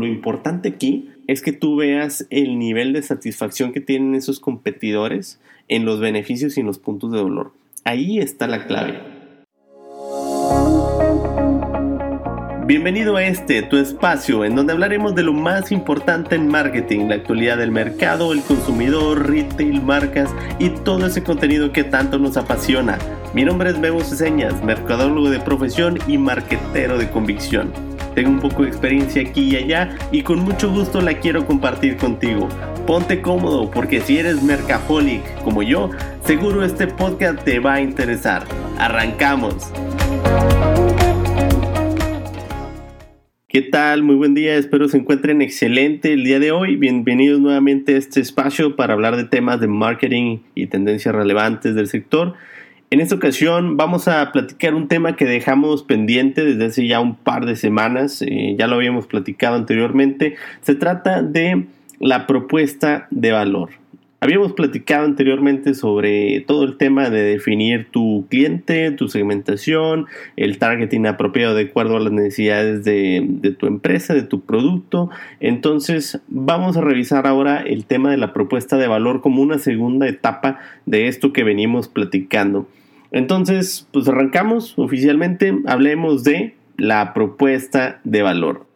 lo importante aquí es que tú veas el nivel de satisfacción que tienen esos competidores en los beneficios y en los puntos de dolor. Ahí está la clave. Bienvenido a este, tu espacio, en donde hablaremos de lo más importante en marketing, la actualidad del mercado, el consumidor, retail, marcas y todo ese contenido que tanto nos apasiona. Mi nombre es Bebo Ceseñas, mercadólogo de profesión y marquetero de convicción. Tengo un poco de experiencia aquí y allá y con mucho gusto la quiero compartir contigo. Ponte cómodo porque si eres mercaholic como yo, seguro este podcast te va a interesar. Arrancamos. ¿Qué tal? Muy buen día, espero se encuentren excelente el día de hoy. Bienvenidos nuevamente a este espacio para hablar de temas de marketing y tendencias relevantes del sector. En esta ocasión vamos a platicar un tema que dejamos pendiente desde hace ya un par de semanas, eh, ya lo habíamos platicado anteriormente. Se trata de la propuesta de valor. Habíamos platicado anteriormente sobre todo el tema de definir tu cliente, tu segmentación, el targeting apropiado de acuerdo a las necesidades de, de, tu empresa, de tu producto. Entonces vamos a revisar ahora el tema de la propuesta de valor como una segunda etapa de esto que venimos platicando. Entonces, pues arrancamos oficialmente, hablemos de la propuesta de valor.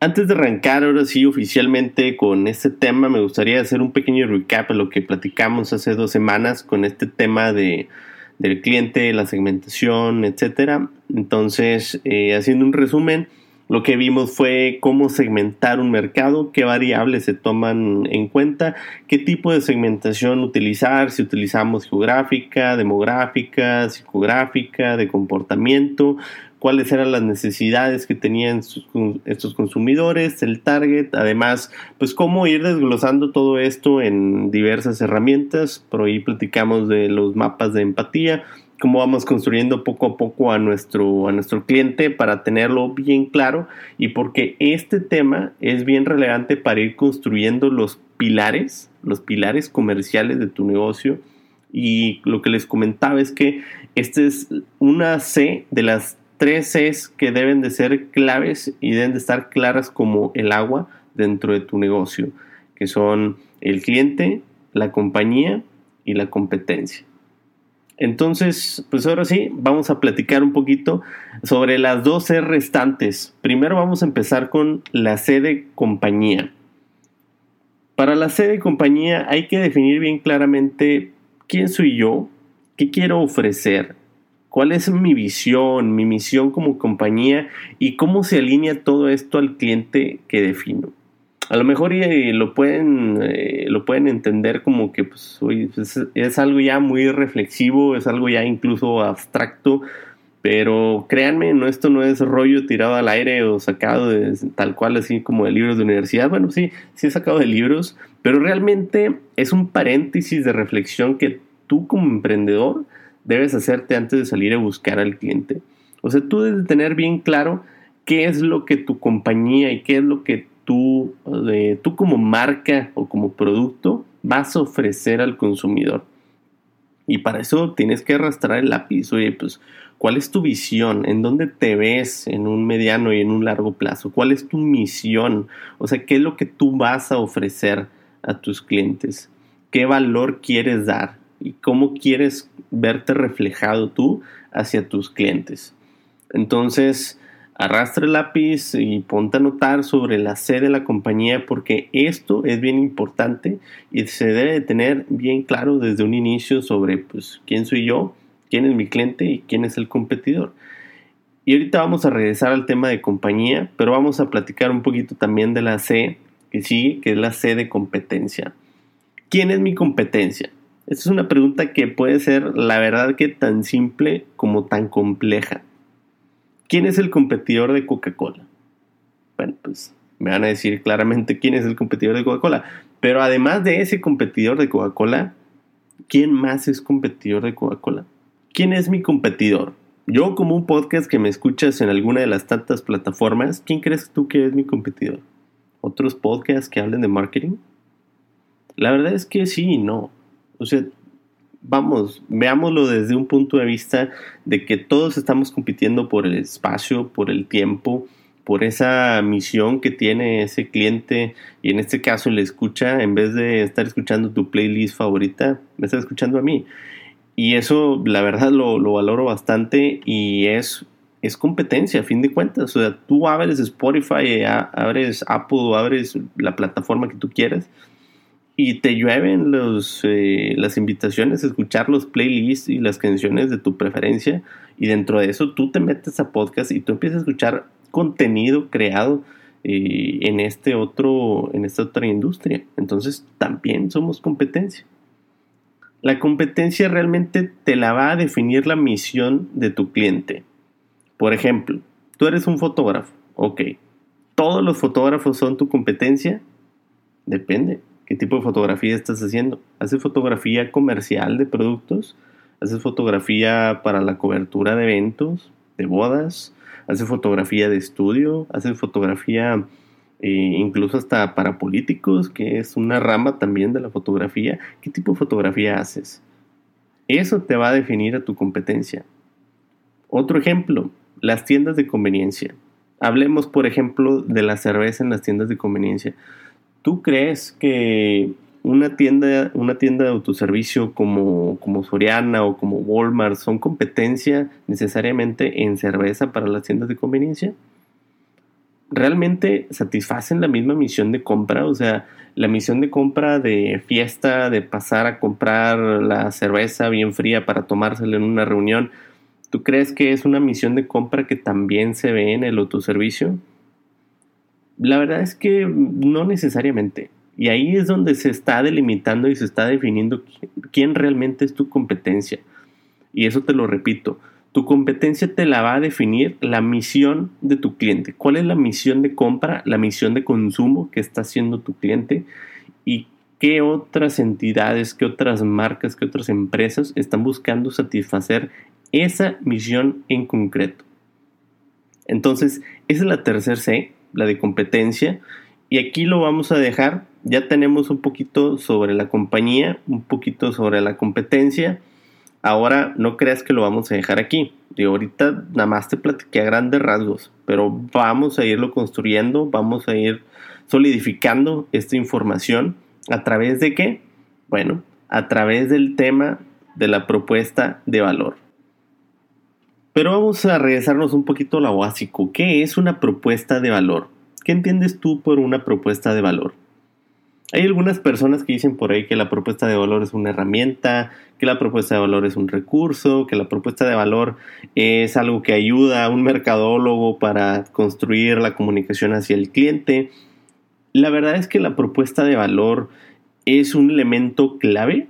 Antes de arrancar ahora sí oficialmente con este tema, me gustaría hacer un pequeño recap de lo que platicamos hace dos semanas con este tema de, del cliente, la segmentación, etc. Entonces, eh, haciendo un resumen, lo que vimos fue cómo segmentar un mercado, qué variables se toman en cuenta, qué tipo de segmentación utilizar, si utilizamos geográfica, demográfica, psicográfica, de comportamiento, cuáles eran las necesidades que tenían estos consumidores, el target, además, pues cómo ir desglosando todo esto en diversas herramientas, por ahí platicamos de los mapas de empatía, cómo vamos construyendo poco a poco a nuestro, a nuestro cliente para tenerlo bien claro y porque este tema es bien relevante para ir construyendo los pilares, los pilares comerciales de tu negocio. Y lo que les comentaba es que esta es una C de las tres es que deben de ser claves y deben de estar claras como el agua dentro de tu negocio, que son el cliente, la compañía y la competencia. Entonces, pues ahora sí, vamos a platicar un poquito sobre las dos C restantes. Primero vamos a empezar con la C de compañía. Para la C de compañía hay que definir bien claramente quién soy yo, qué quiero ofrecer, cuál es mi visión, mi misión como compañía y cómo se alinea todo esto al cliente que defino. A lo mejor eh, lo, pueden, eh, lo pueden entender como que pues, es, algo ya muy reflexivo, es algo ya incluso abstracto, pero créanme, no, esto no es rollo tirado al aire o sacado tal cual así como de libros de universidad. Bueno, sí, sí he sacado de libros, pero realmente es un paréntesis de reflexión que tú como emprendedor debes hacerte antes de salir a buscar al cliente. O sea, tú debes tener bien claro qué es lo que tu compañía y qué es lo que tú, eh, tú como marca o como producto vas a ofrecer al consumidor. Y para eso tienes que arrastrar el lápiz. Oye, pues, ¿cuál es tu visión? ¿En dónde te ves en un mediano y en un largo plazo? ¿Cuál es tu misión? O sea, ¿qué es lo que tú vas a ofrecer a tus clientes? ¿Qué valor quieres dar? ¿Y cómo quieres verte reflejado tú hacia tus clientes. Entonces, arrastra el lápiz y ponte a notar sobre la sede de la compañía porque esto es bien importante y se debe tener bien claro desde un inicio sobre pues, quién soy yo, quién es mi cliente y quién es el competidor. Y ahorita vamos a regresar al tema de compañía, pero vamos a platicar un poquito también de la C que sigue, que es la C de competencia. ¿Quién es mi competencia? Esta es una pregunta que puede ser, la verdad, que tan simple como tan compleja. ¿Quién es el competidor de Coca-Cola? Bueno, pues me van a decir claramente quién es el competidor de Coca-Cola. Pero además de ese competidor de Coca-Cola, ¿quién más es competidor de Coca-Cola? ¿Quién es mi competidor? Yo como un podcast que me escuchas en alguna de las tantas plataformas, ¿quién crees tú que es mi competidor? ¿Otros podcasts que hablen de marketing? La verdad es que sí y no. O sea, vamos, veámoslo desde un punto de vista de que todos estamos compitiendo por el espacio, por el tiempo, por esa misión que tiene ese cliente y en este caso le escucha, en vez de estar escuchando tu playlist favorita, me está escuchando a mí. Y eso la verdad lo, lo valoro bastante y es, es competencia a fin de cuentas. O sea, tú abres Spotify, abres Apple, abres la plataforma que tú quieras y te llueven los, eh, las invitaciones a escuchar los playlists y las canciones de tu preferencia y dentro de eso tú te metes a podcast y tú empiezas a escuchar contenido creado eh, en, este otro, en esta otra industria. Entonces también somos competencia. La competencia realmente te la va a definir la misión de tu cliente. Por ejemplo, tú eres un fotógrafo, ok. ¿Todos los fotógrafos son tu competencia? Depende. ¿Qué tipo de fotografía estás haciendo? ¿Haces fotografía comercial de productos? ¿Haces fotografía para la cobertura de eventos, de bodas? hace fotografía de estudio, hace fotografía eh, incluso hasta para políticos, que es una rama también de la fotografía. ¿Qué tipo de fotografía haces? Eso te va a definir a tu competencia. Otro ejemplo, las tiendas de conveniencia. Hablemos, por ejemplo, de la cerveza en las tiendas de conveniencia. ¿Tú crees que una tienda, una tienda de autoservicio como, como Soriana o como Walmart son competencia necesariamente en cerveza para las tiendas de conveniencia? ¿Realmente satisfacen la misma misión de compra? O sea, la misión de compra de fiesta, de pasar a comprar la cerveza bien fría para tomársela en una reunión, ¿tú crees que es una misión de compra que también se ve en el autoservicio? La verdad es que no necesariamente. Y ahí es donde se está delimitando y se está definiendo quién realmente es tu competencia. Y eso te lo repito, tu competencia te la va a definir la misión de tu cliente. ¿Cuál es la misión de compra, la misión de consumo que está haciendo tu cliente? Y qué otras entidades, qué otras marcas, qué otras empresas están buscando satisfacer esa misión en concreto. Entonces, esa es la tercera C, la de competencia. Y aquí lo vamos a dejar ya tenemos un poquito sobre la compañía, un poquito sobre la competencia. Ahora no creas que lo vamos a dejar aquí. Y ahorita nada más te platiqué a grandes rasgos, pero vamos a irlo construyendo, vamos a ir solidificando esta información a través de qué? Bueno, a través del tema de la propuesta de valor. Pero vamos a regresarnos un poquito a lo básico. ¿Qué es una propuesta de valor? ¿Qué entiendes tú por una propuesta de valor? Hay algunas personas que dicen por ahí que la propuesta de valor es una herramienta, que la propuesta de valor es un recurso, que la propuesta de valor es algo que ayuda a un mercadólogo para construir la comunicación hacia el cliente. La verdad es que la propuesta de valor es un elemento clave.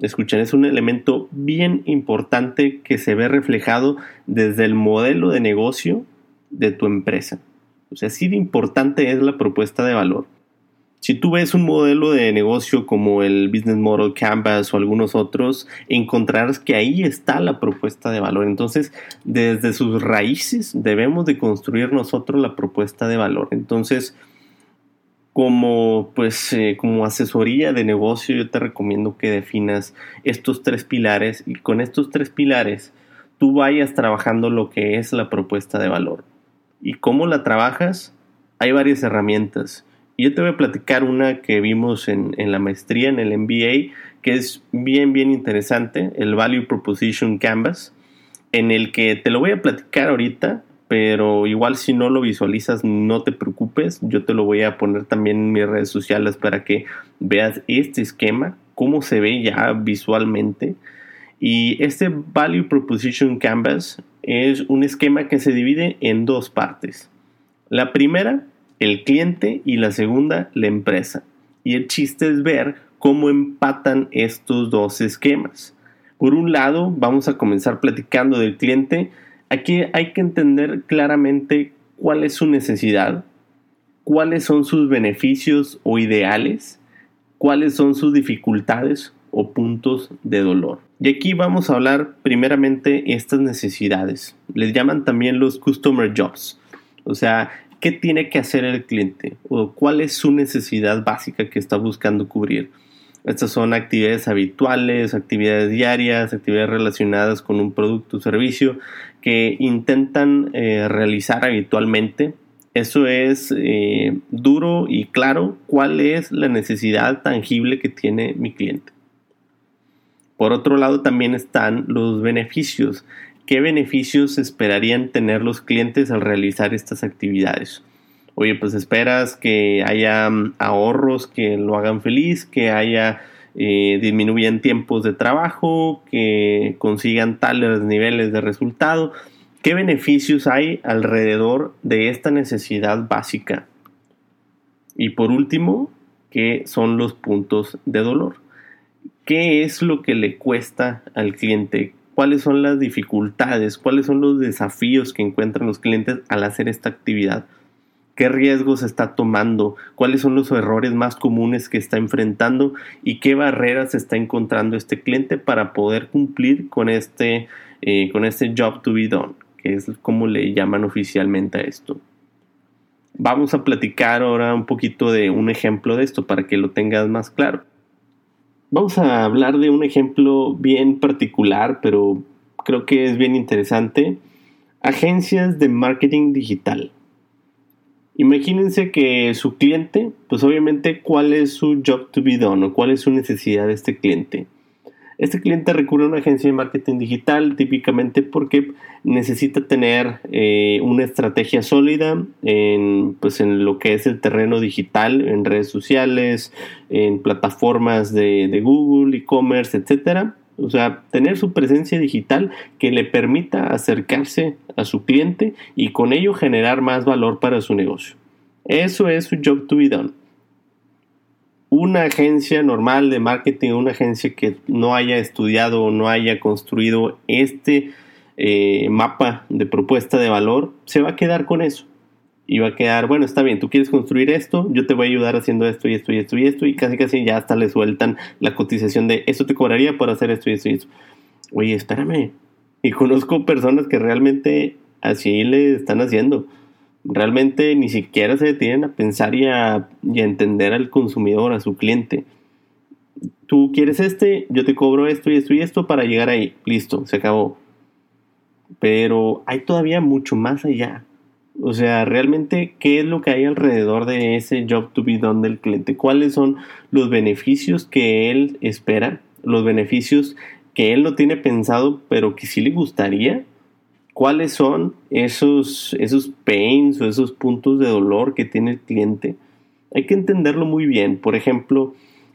Escuchen, es un elemento bien importante que se ve reflejado desde el modelo de negocio de tu empresa. O sea, así de importante es la propuesta de valor. Si tú ves un modelo de negocio como el Business Model Canvas o algunos otros, encontrarás que ahí está la propuesta de valor. Entonces, desde sus raíces debemos de construir nosotros la propuesta de valor. Entonces, como pues eh, como asesoría de negocio yo te recomiendo que definas estos tres pilares y con estos tres pilares tú vayas trabajando lo que es la propuesta de valor. ¿Y cómo la trabajas? Hay varias herramientas. Yo te voy a platicar una que vimos en, la maestría, en el MBA, que es bien, bien interesante, el Value Proposition Canvas, en el que te lo voy a platicar ahorita, pero igual si no lo visualizas, no te preocupes, yo te lo voy a poner también en mis redes sociales para que veas este esquema, cómo se ve ya visualmente. Y este Value Proposition Canvas es un esquema que se divide en dos partes. La primera el cliente y la segunda, la empresa. Y el chiste es ver cómo empatan estos dos esquemas. Por un lado, vamos a comenzar platicando del cliente. Aquí hay que entender claramente cuál es su necesidad, cuáles son sus beneficios o ideales, cuáles son sus dificultades o puntos de dolor. Y aquí vamos a hablar primeramente estas necesidades. Les llaman también los customer jobs. O sea, ¿Qué tiene que hacer el cliente? ¿O cuál es su necesidad básica que está buscando cubrir? Estas son actividades habituales, actividades diarias, actividades relacionadas con un producto o servicio que intentan eh, realizar habitualmente. Eso es eh, duro y claro cuál es la necesidad tangible que tiene mi cliente. Por otro lado también están los beneficios. ¿Qué beneficios esperarían tener los clientes al realizar estas actividades? Oye, pues esperas que haya mm, ahorros que lo hagan feliz, que haya eh, disminuyan tiempos de trabajo, que consigan tales niveles de resultado. ¿Qué beneficios hay alrededor de esta necesidad básica? Y por último, ¿qué son los puntos de dolor? ¿Qué es lo que le cuesta al cliente? ¿Cuáles son las dificultades? ¿Cuáles son los desafíos que encuentran los clientes al hacer esta actividad? Qué riesgos está tomando, cuáles son los errores más comunes que está enfrentando y qué barreras está encontrando este cliente para poder cumplir con este, eh, con este job to be done, que es como le llaman oficialmente a esto. Vamos a platicar ahora un poquito de un ejemplo de esto para que lo tengas más claro. Vamos a hablar de un ejemplo bien particular, pero creo que es bien interesante. Agencias de marketing digital. Imagínense que su cliente, pues obviamente cuál es su job to be done o cuál es su necesidad de este cliente. Este cliente recurre a una agencia de marketing digital típicamente porque necesita tener eh, una estrategia sólida en, pues en lo que es el terreno digital, en redes sociales, en plataformas de, de Google, e-commerce, etcétera o sea, tener su presencia digital que le permita acercarse a su cliente y con ello generar más valor para su negocio. Eso es su job to be done. Una agencia normal de marketing, una agencia que no haya estudiado o no haya construido este eh, mapa de propuesta de valor, se va a quedar con eso y va a quedar, bueno, está bien, tú quieres construir esto, yo te voy a ayudar haciendo esto y esto y esto y esto, y casi casi ya hasta le sueltan la cotización de esto te cobraría por hacer esto y esto y esto. Oye, espérame. Y conozco personas que realmente así le están haciendo. Realmente ni siquiera se detienen a pensar y a, y a entender al consumidor, a su cliente. Tú quieres este, yo te cobro esto y esto y esto para llegar ahí. Listo, se acabó. Pero hay todavía mucho más allá o sea, realmente, ¿qué es lo que hay alrededor de ese job to be done del cliente? ¿Cuáles son los beneficios que él espera? Los beneficios que él no tiene pensado, pero que sí le gustaría. ¿Cuáles son esos, esos pains o esos puntos de dolor que tiene el cliente? Hay que entenderlo muy bien. Por ejemplo,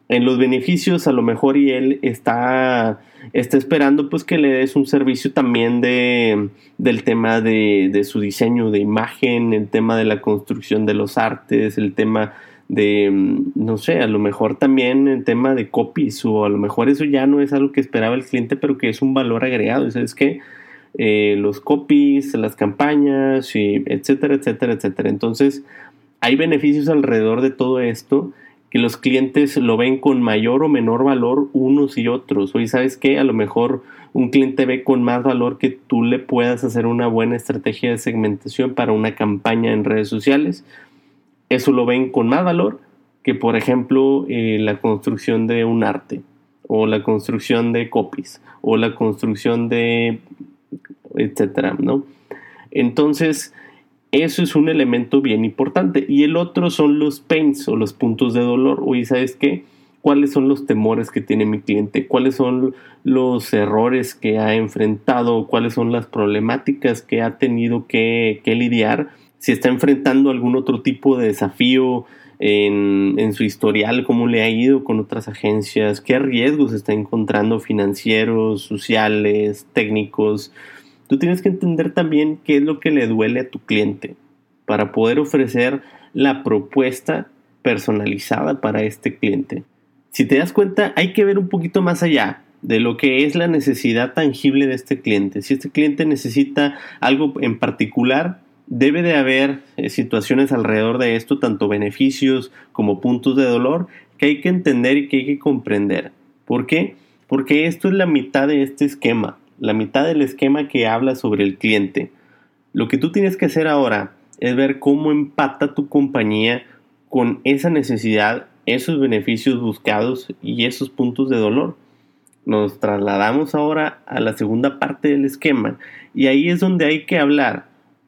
en los beneficios a lo mejor y él está, está esperando pues que le des un servicio también de, del tema de, de, su diseño de imagen, el tema de la construcción de los artes, el tema de, no sé, a lo mejor también el tema de copies o a lo mejor eso ya no es algo que esperaba el cliente pero que es un valor agregado, es que eh, los copies, las campañas, y etcétera, etcétera, etcétera. Entonces hay beneficios alrededor de todo esto que los clientes lo ven con mayor o menor valor unos y otros. Oye, ¿sabes qué? A lo mejor un cliente ve con más valor que tú le puedas hacer una buena estrategia de segmentación para una campaña en redes sociales. Eso lo ven con más valor que, por ejemplo, eh, la construcción de un arte o la construcción de copies o la construcción de etcétera, ¿no? Entonces, eso es un elemento bien importante. Y el otro son los pains o los puntos de dolor. Oye, ¿sabes qué? ¿Cuáles son los temores que tiene mi cliente? ¿Cuáles son los errores que ha enfrentado? ¿Cuáles son las problemáticas que ha tenido que, lidiar? Si está enfrentando algún otro tipo de desafío en, en, su historial, cómo le ha ido con otras agencias, qué riesgos está encontrando financieros, sociales, técnicos, Tú tienes que entender también qué es lo que le duele a tu cliente para poder ofrecer la propuesta personalizada para este cliente. Si te das cuenta, hay que ver un poquito más allá de lo que es la necesidad tangible de este cliente. Si este cliente necesita algo en particular, debe de haber eh, situaciones alrededor de esto, tanto beneficios como puntos de dolor, que hay que entender y que hay que comprender. ¿Por qué? Porque esto es la mitad de este esquema la mitad del esquema que habla sobre el cliente. Lo que tú tienes que hacer ahora es ver cómo empata tu compañía con esa necesidad, esos beneficios buscados y esos puntos de dolor. nos trasladamos ahora a la segunda parte del esquema y ahí es donde hay que hablar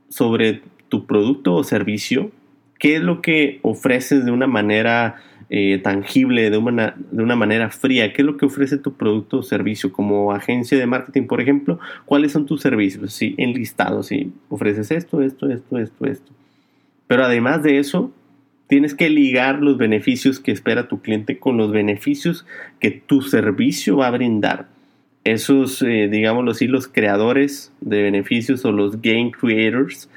sobre tu producto o servicio, qué es lo que ofreces de una manera eh, tangible, de una, de una manera fría, qué es lo que ofrece tu producto o servicio como agencia de marketing, por ejemplo, cuáles son tus servicios, sí, enlistados, sí, ofreces esto, esto, esto, esto, esto. Pero además de eso, tienes que ligar los beneficios que espera tu cliente con los beneficios que tu servicio va a brindar. Esos, eh, digámoslo así, los creadores de beneficios o los game creators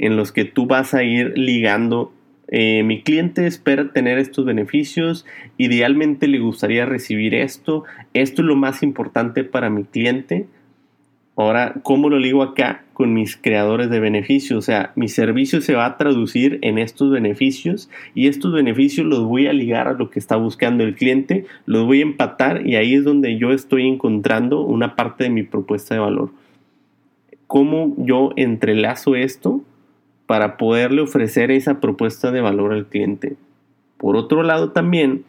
en los que tú vas a ir ligando. Eh, mi cliente espera tener estos beneficios, idealmente le gustaría recibir esto, esto es lo más importante para mi cliente, Ahora, ¿cómo lo ligo acá con mis creadores de beneficios? O sea, mi servicio se va a traducir en estos beneficios y estos beneficios los voy a ligar a lo que está buscando el cliente, los voy a empatar y ahí es donde yo estoy encontrando una parte de mi propuesta de valor. ¿Cómo yo entrelazo esto para poderle ofrecer esa propuesta de valor al cliente? Por otro lado, también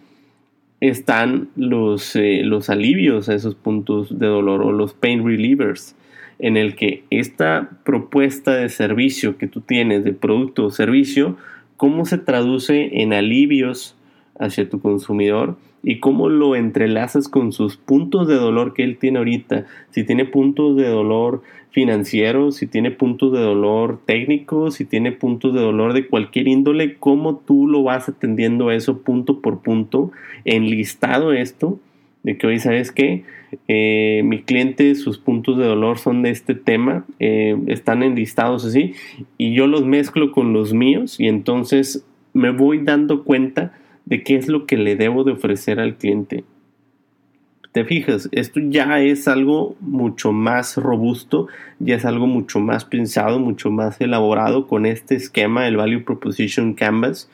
están los, eh, los alivios a esos puntos de dolor o los pain relievers, en el que esta propuesta de servicio que tú tienes de producto o servicio, cómo se traduce en alivios hacia tu consumidor y cómo lo entrelazas con sus puntos de dolor que él tiene ahorita. Si tiene puntos de dolor financieros, si tiene puntos de dolor técnicos, si tiene puntos de dolor de cualquier índole, cómo tú lo vas atendiendo eso punto por punto, enlistado esto, de que hoy sabes que eh, mi cliente, sus puntos de dolor son de este tema, eh, están enlistados así, y yo los mezclo con los míos y entonces me voy dando cuenta de qué es lo que le debo de ofrecer al cliente. Te fijas, esto ya es algo mucho más robusto, ya es algo mucho más pensado, mucho más elaborado con este esquema, el Value Proposition Canvas.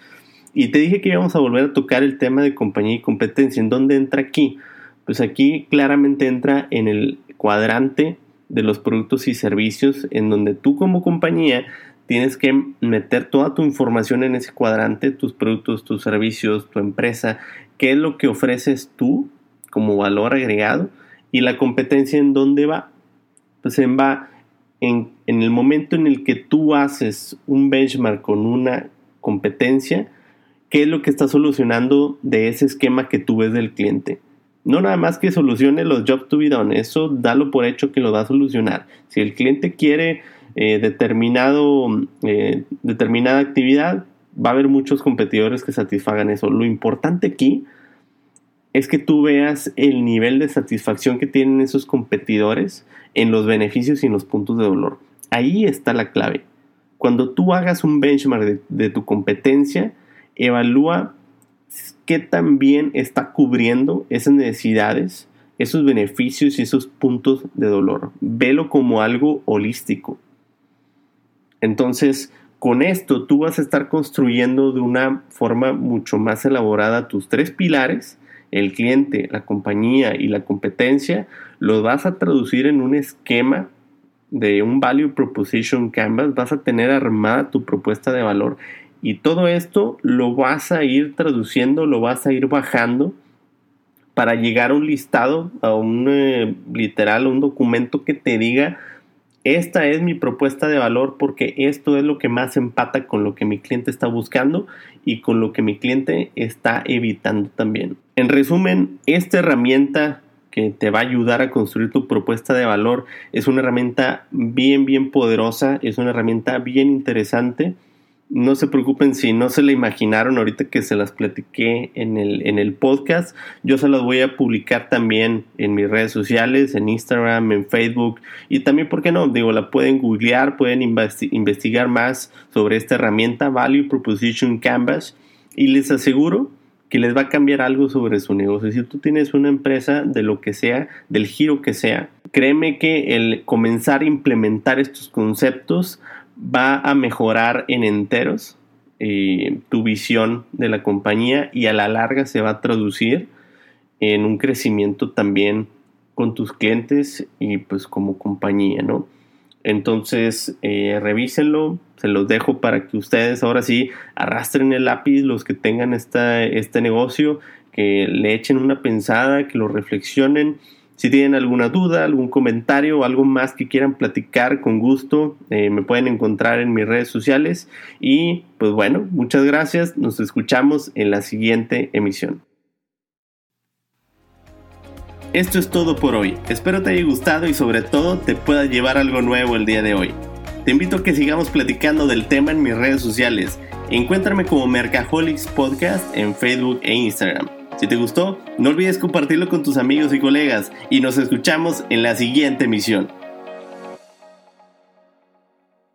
Y te dije que íbamos a volver a tocar el tema de compañía y competencia. ¿En dónde entra aquí? Pues aquí claramente entra en el cuadrante de los productos y servicios, en donde tú como compañía tienes que meter toda tu información en ese cuadrante, tus productos, tus servicios, tu empresa, qué es lo que ofreces tú como valor agregado y la competencia en dónde va. Pues en va en, en el momento en el que tú haces un benchmark con una competencia, qué es lo que está solucionando de ese esquema que tú ves del cliente. No nada más que solucione los jobs to be done, eso dalo por hecho que lo va a solucionar. Si el cliente quiere eh, determinado, eh, determinada actividad, va a haber muchos competidores que satisfagan eso. Lo importante aquí es que tú veas el nivel de satisfacción que tienen esos competidores en los beneficios y en los puntos de dolor. Ahí está la clave. Cuando tú hagas un benchmark de, tu competencia, evalúa qué tan bien está cubriendo esas necesidades, esos beneficios y esos puntos de dolor. Velo como algo holístico. Entonces, con esto tú vas a estar construyendo de una forma mucho más elaborada tus tres pilares, el cliente, la compañía y la competencia, los vas a traducir en un esquema de un Value Proposition Canvas, vas a tener armada tu propuesta de valor y todo esto lo vas a ir traduciendo, lo vas a ir bajando para llegar a un listado, a un eh, literal, un documento que te diga esta es mi propuesta de valor porque esto es lo que más empata con lo que mi cliente está buscando y con lo que mi cliente está evitando también. En resumen, esta herramienta que te va a ayudar a construir tu propuesta de valor es una herramienta bien, bien poderosa, es una herramienta bien interesante no se preocupen si no se la imaginaron ahorita que se las platiqué en el, en el podcast. Yo se las voy a publicar también en mis redes sociales, en Instagram, en Facebook. Y también, ¿por qué no? Digo, la pueden googlear, pueden investigar más sobre esta herramienta Value Proposition Canvas. Y les aseguro que les va a cambiar algo sobre su negocio. Si tú tienes una empresa de lo que sea, del giro que sea, créeme que el comenzar a implementar estos conceptos va a mejorar en enteros eh, tu visión de la compañía y a la larga se va a traducir en un crecimiento también con tus clientes y pues como compañía, ¿no? Entonces, eh, revísenlo, se los dejo para que ustedes ahora sí arrastren el lápiz, los que tengan esta, este negocio, que le echen una pensada, que lo reflexionen Si tienen alguna duda, algún comentario o algo más que quieran platicar con gusto, eh, me pueden encontrar en mis redes sociales. Y pues bueno, muchas gracias. Nos escuchamos en la siguiente emisión. Esto es todo por hoy. Espero te haya gustado y sobre todo te pueda llevar algo nuevo el día de hoy. Te invito a que sigamos platicando del tema en mis redes sociales. Encuéntrame como Mercaholics Podcast en Facebook e Instagram. Si te gustó, no olvides compartirlo con tus amigos y colegas y nos escuchamos en la siguiente emisión.